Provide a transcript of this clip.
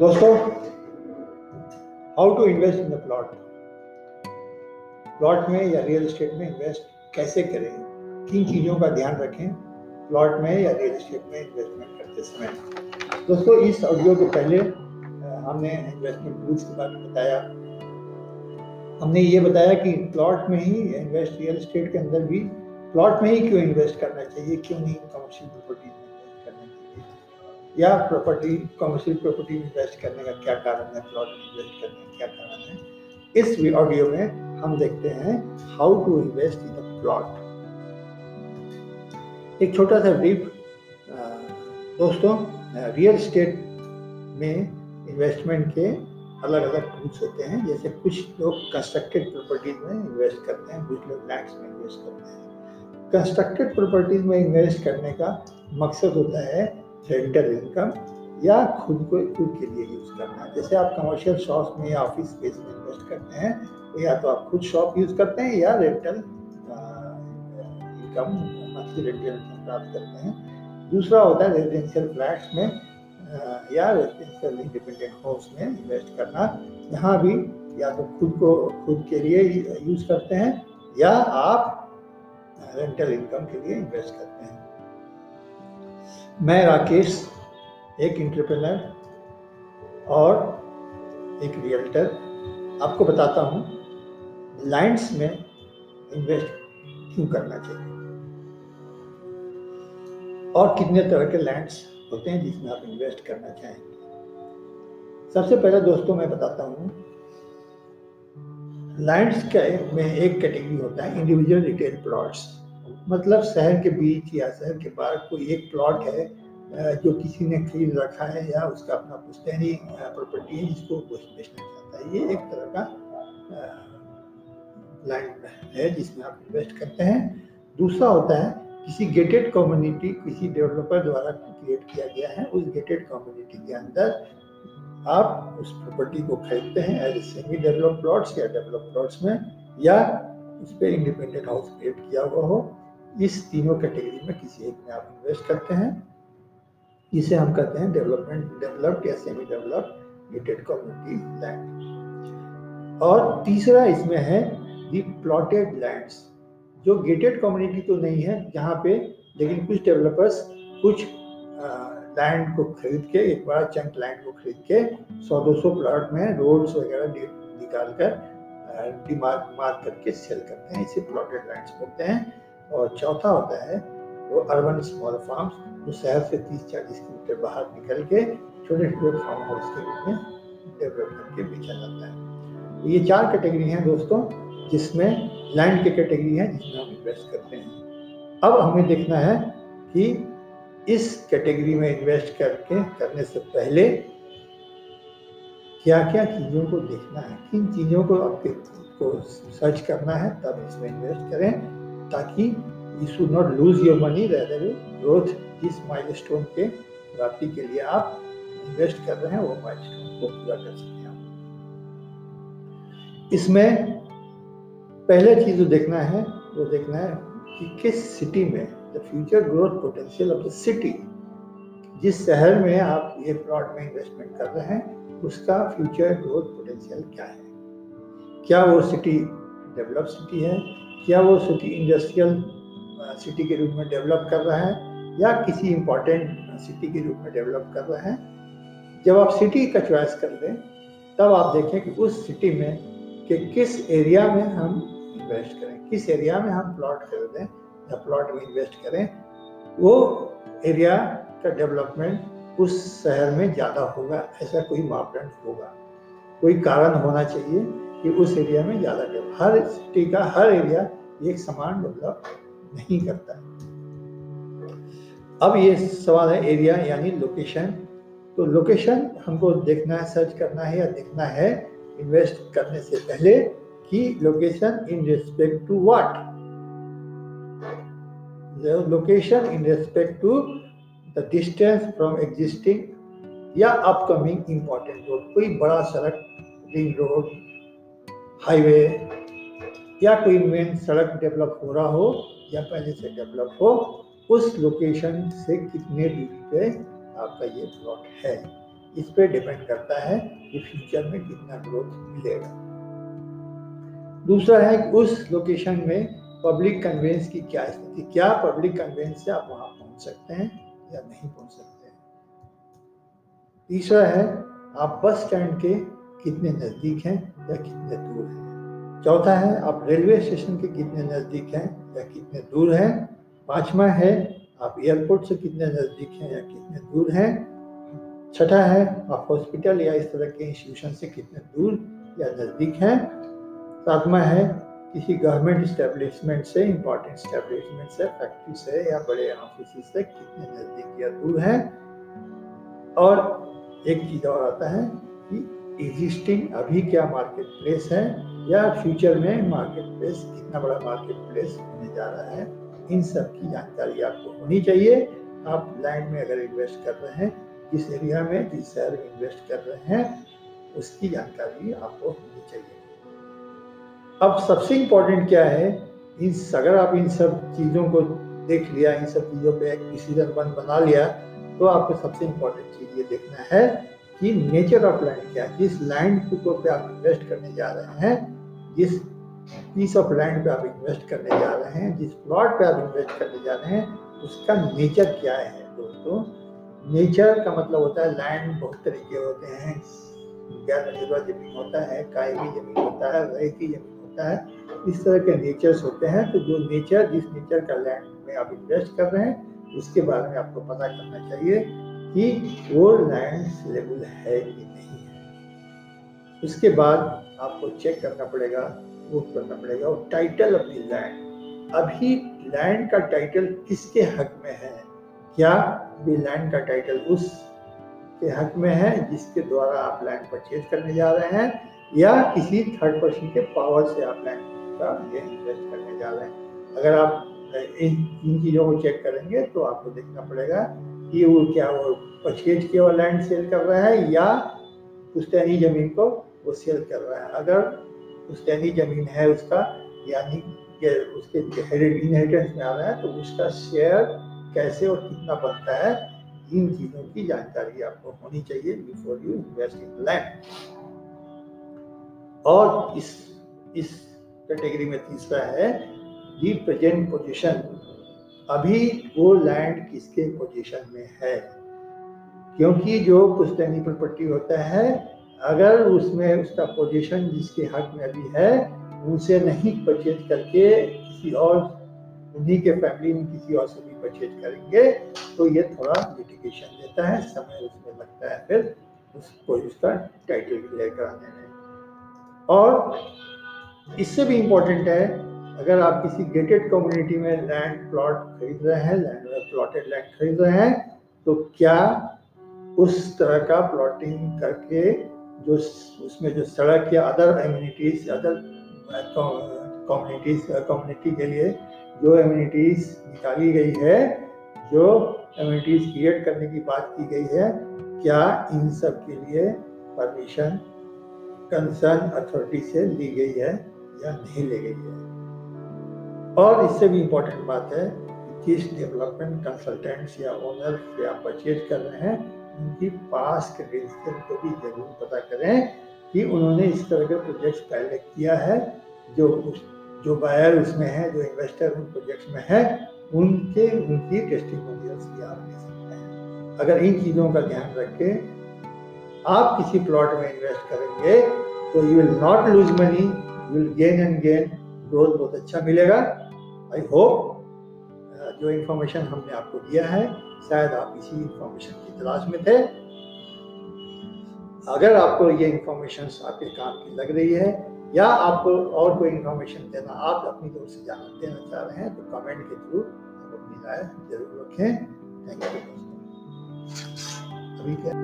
दोस्तों how to invest in the plot plot में या रियल एस्टेट में इन्वेस्ट कैसे करें? किन चीज़ों का ध्यान रखें? प्लॉट में या रियल एस्टेट में इन्वेस्टमेंट करते समय? दोस्तों, इस ऑडियो के पहले हमने इन्वेस्टमेंट टूल्स के बारे में बताया। हमने ये बताया कि प्लॉट में ही इन्वेस्ट रियल एस्टेट के अंदर भी प्लॉट में ही क्यों इन्वेस्ट करना चाहिए? क्यों नहीं? कमर्शियल प्रॉपर्टी में इन्वेस्ट करना चाहिए? या प्रॉपर्टी कमर्शियल प्रॉपर्टी में इन्वेस्ट करने का क्या कारण है प्लॉट में इन्वेस्ट करने का क्या कारण है? इस ऑडियो में हम देखते हैं how to invest in plot एक छोटा सा ब्रीफ दोस्तों रियल स्टेट में इन्वेस्टमेंट के अलग अलग टूल्स होते हैं। जैसे कुछ लोग कंस्ट्रक्टेड प्रॉपर्टीज़ में इन्वेस्ट करते हैं, कुछ लोग लैंड्स में इन्वेस्ट करते हैं। कंस्ट्रक्टेड प्रॉपर्टीज़ में इन्वेस्ट करने का मकसद होता है रेंटल इनकम या खुद को खुद के लिए यूज़ करना है। जैसे आप कमर्शियल शॉप में या ऑफ़िस स्पेस में इन्वेस्ट करते हैं तो या तो आप खुद शॉप यूज़ करते हैं या rental income monthly rental income प्राप्त करते हैं। दूसरा होता है रेजिडेंशियल फ्लैट्स में या रेजिडेंशियल इंडिपेंडेंट हाउस में इन्वेस्ट करना। यहाँ भी या तो खुद को, खुद के लिए यूज़ करते हैं या आप रेंटल इनकम के लिए इन्वेस्ट करते हैं। मैं राकेश, एक इंटरप्रेनर और एक रियल्टर आपको बताता हूँ लैंड्स में इन्वेस्ट क्यों करना चाहिए? और कितने तरह के लैंड्स होते हैं जिसमें आप इन्वेस्ट करना चाहेंगे? सबसे पहले दोस्तों मैं बताता हूँ लैंड्स के में एक कैटेगरी होता है इंडिविजुअल रिटेल प्लॉट्स मतलब शहर के बीच या शहर के बाहर कोई एक प्लॉट है जो किसी ने खरीद रखा है या उसका अपना पुश्तैनी प्रॉपर्टी है जिसको बेचना चाहता है। ये एक तरह का लैंड है जिसमें आप इन्वेस्ट करते हैं। दूसरा होता है, किसी गेटेड कम्युनिटी किसी डेवलपर द्वारा क्रिएट किया गया है, उस गेटेड कम्युनिटी के अंदर आप उस प्रॉपर्टी को खरीदते हैं as a semi develop plots या डेवलप प्लॉट्स में, या उस पर इंडिपेंडेंट हाउस क्रिएट किया हुआ हो। इस तीनों कैटेगरी में किसी एक में आप इन्वेस्ट करते हैं। इसे हम कहते हैं डेवलपमेंट डेवलप्ड या semi developed gated community land और तीसरा इसमें है दी प्लॉटेड लैंड्स जो गेटेड कम्युनिटी तो नहीं है, जहाँ पे लेकिन कुछ डेवलपर्स कुछ लैंड को खरीद के, एक बड़ा चंक लैंड को खरीद के सौ दो सौ प्लॉट में रोड्स वगैरह निकाल कर डिमार्क मार्क करके सेल करते हैं। इसे प्लॉटेड लैंड्स बोलते हैं। और चौथा होता है, वो अर्बन स्मॉल फार्म्स जो शहर से 30-40 किलोमीटर बाहर निकल के छोटे छोटे फार्म हाउस के रूप में डेवलप करके बेचा जाता है। तो ये चार कैटेगरी हैं दोस्तों, जिसमें लैंड की कैटेगरी है, जिसमें हम इन्वेस्ट करते हैं। अब हमें देखना है कि इस कैटेगरी में इन्वेस्ट करके, करने से पहले क्या क्या चीज़ों को देखना है, किन चीज़ों को आपके को सर्च करना है, तब इसमें इन्वेस्ट करें। ताकि you should not lose your money rather growth जिस माइलस्टोन के प्राप्ति के लिए आप इन्वेस्ट कर रहे हैं, वो माइलस्टोन को पूरा कर सकें आप। इसमें पहले चीज़ जो देखना है, वो देखना है कि किस सिटी में the future growth potential of the city जिस शहर में आप ये प्लॉट में इन्वेस्टमेंट कर रहे हैं, उसका फ्यूचर ग्रोथ पोटेंशियल क्या है? क्या वो सिटी डेवलप सिटी है? क्या वो सिटी इंडस्ट्रियल सिटी के रूप में डेवलप कर रहा है या किसी इम्पोर्टेंट सिटी के रूप में डेवलप कर रहा है? जब आप सिटी का चॉइस कर दें, तब आप देखें कि उस सिटी में कि किस एरिया में हम इन्वेस्ट करें, किस एरिया में हम प्लॉट खरीदें या प्लॉट में इन्वेस्ट करें, वो एरिया का डेवलपमेंट उस शहर में ज़्यादा होगा, ऐसा कोई मापदंड होगा। कोई कारण होना चाहिए कि उस एरिया में ज़्यादा डेवलप हर सिटी का, हर एरिया एक समान डेवलप नहीं करता। है अब ये सवाल है एरिया यानी लोकेशन तो लोकेशन हमको देखना है सर्च करना है या देखना है इन्वेस्ट करने से पहले कि location in respect to what location in respect to the distance from existing या अपकमिंग इंपॉर्टेंट रोड कोई बड़ा सड़क रिंग रोड हाईवे या कोई मेन सड़क डेवलप हो रहा हो या पहले से डेवलप हो, उस लोकेशन से कितने दूरी पे आपका ये प्लॉट है? इस पर डिपेंड करता है कि फ्यूचर में कितना ग्रोथ मिलेगा। दूसरा है कि उस लोकेशन में पब्लिक कन्वेंस की क्या स्थिति, क्या पब्लिक कन्वेंस से आप वहाँ पहुँच सकते हैं या नहीं पहुँच सकते हैं? तीसरा है, आप बस स्टैंड के कितने नज़दीक हैं? या कितने दूर हैं? चौथा है, आप रेलवे स्टेशन के कितने नज़दीक हैं या कितने दूर हैं? पांचवा है, आप एयरपोर्ट से कितने नज़दीक हैं या कितने दूर हैं? छठा है, आप हॉस्पिटल या इस तरह के इंस्टीट्यूशन से कितने दूर या नज़दीक हैं? सातवा है, किसी गवर्नमेंट इस्टेब्लिशमेंट से इम्पोर्टेंट इस्टेब्लिशमेंट से फैक्ट्री से या बड़े ऑफ़िस से कितने नज़दीक या दूर हैं? और एक चीज़ और आता है कि एग्जिस्टिंग अभी क्या मार्केट प्लेस है? या फ्यूचर में मार्केट प्लेस कितना बड़ा मार्केट प्लेस होने जा रहा है? इन सब की जानकारी आपको होनी चाहिए। आप लैंड में अगर इन्वेस्ट कर रहे हैं, जिस एरिया में, जिस शहर में इन्वेस्ट कर रहे हैं, उसकी जानकारी आपको होनी चाहिए। अब सबसे इम्पोर्टेंट क्या है? इन अगर आप इन सब चीज़ों को देख लिया, इन सब चीज़ों पे एक डिसीज़न वन बना लिया तो आपको सबसे इम्पोर्टेंट चीज़ ये देखना है कि नेचर ऑफ़ लैंड क्या है? जिस लैंड को पे आप इन्वेस्ट करने जा रहे हैं, जिस पीस ऑफ़ लैंड पे आप इन्वेस्ट करने जा रहे हैं, जिस प्लॉट पे आप इन्वेस्ट करने जा रहे हैं, उसका नेचर क्या है दोस्तों? नेचर का मतलब होता है लैंड बहुत तरीके होते हैं। गैर निर्भर ज़मीन होता है कायमी ज़मीन होता है रेती ज़मीन होता है, इस तरह के नेचर्स होते हैं। तो जो नेचर जिस नेचर का लैंड में आप इन्वेस्ट कर रहे हैं, उसके बारे में आपको पता करना चाहिए। कि वो लैंड सेलेबल है कि नहीं है। उसके बाद आपको चेक करना पड़ेगा वो करना पड़ेगा और टाइटल ऑफ़ द लैंड अभी लैंड का टाइटल किसके हक में है? क्या भी लैंड का टाइटल उस के हक में है जिसके द्वारा आप लैंड परचेज करने जा रहे हैं, या किसी थर्ड पर्सन के पावर से आप लैंड का इन्वेस्ट करने जा रहे हैं? अगर आप, इन इन चीज़ों को चेक करेंगे तो आपको देखना पड़ेगा कि वो क्या वो परचेज किया हुआ लैंड सेल कर रहा है या पुश्तैनी ज़मीन को वो सेल कर रहा है? अगर पुश्तैनी ज़मीन है उसका, यानी उसके इनहेरिटेंस में आ रहा है तो उसका शेयर कैसे और कितना बनता है? इन चीज़ों की जानकारी आपको होनी चाहिए before you invest in land और इस इस कैटेगरी में तीसरा है दी प्रेजेंट पोजीशन अभी वो लैंड किसके पोजीशन में है? क्योंकि जो पुश्तैनी प्रॉपर्टी होता है, अगर उसमें उसका पोजीशन जिसके हक में अभी है, उनसे नहीं परचेज करके किसी और, उन्हीं के फैमिली में किसी और से भी परचेज करेंगे तो ये थोड़ा लिटिगेशन देता है, समय उसमें लगता है, फिर उसको उसका टाइटल क्लियर कराने में। और इससे भी इम्पोर्टेंट है अगर आप किसी गेटेड कम्युनिटी में लैंड प्लॉट खरीद रहे हैं लैंड प्लॉटेड लैंड खरीद रहे हैं तो क्या उस तरह का प्लॉटिंग करके जो उसमें जो सड़क या other amenities other communities community के लिए जो एम्यूनिटीज निकाली गई है, जो एम्यूनिटीज क्रिएट करने की बात की गई है, क्या इन सब के लिए परमिशन कंसर्न अथॉरिटी से ली गई है या नहीं ली गई है? और इससे भी इम्पोर्टेंट बात है जिस डेवलपमेंट कंसल्टेंट्स या ओनर से आप परचेज कर रहे हैं उनकी पास क्रेडेंशियल को भी ज़रूर पता करें कि उन्होंने इस तरह के प्रोजेक्ट्स पहले किया है, जो उस, जो बायर उसमें है, जो इन्वेस्टर उन प्रोजेक्ट्स में है, उनके, उनकी टेस्टिमोनियल्स भी आप ले सकते हैं। अगर इन चीज़ों का ध्यान रख, आप किसी प्लॉट में इन्वेस्ट करेंगे तो you will not lose money you will gain and gain growth बहुत अच्छा मिलेगा। आई होप जो इन्फॉर्मेशन हमने आपको दिया है, शायद आप इसी इन्फॉर्मेशन की तलाश में थे। अगर आपको ये इन्फॉर्मेशन आपके काम की लग रही है, या आपको और कोई इन्फॉर्मेशन देना आप अपनी तरफ़ से जाना देना चाह रहे हैं तो कमेंट के थ्रू आप अपनी राय ज़रूर रखें। थैंक यू अभी क्या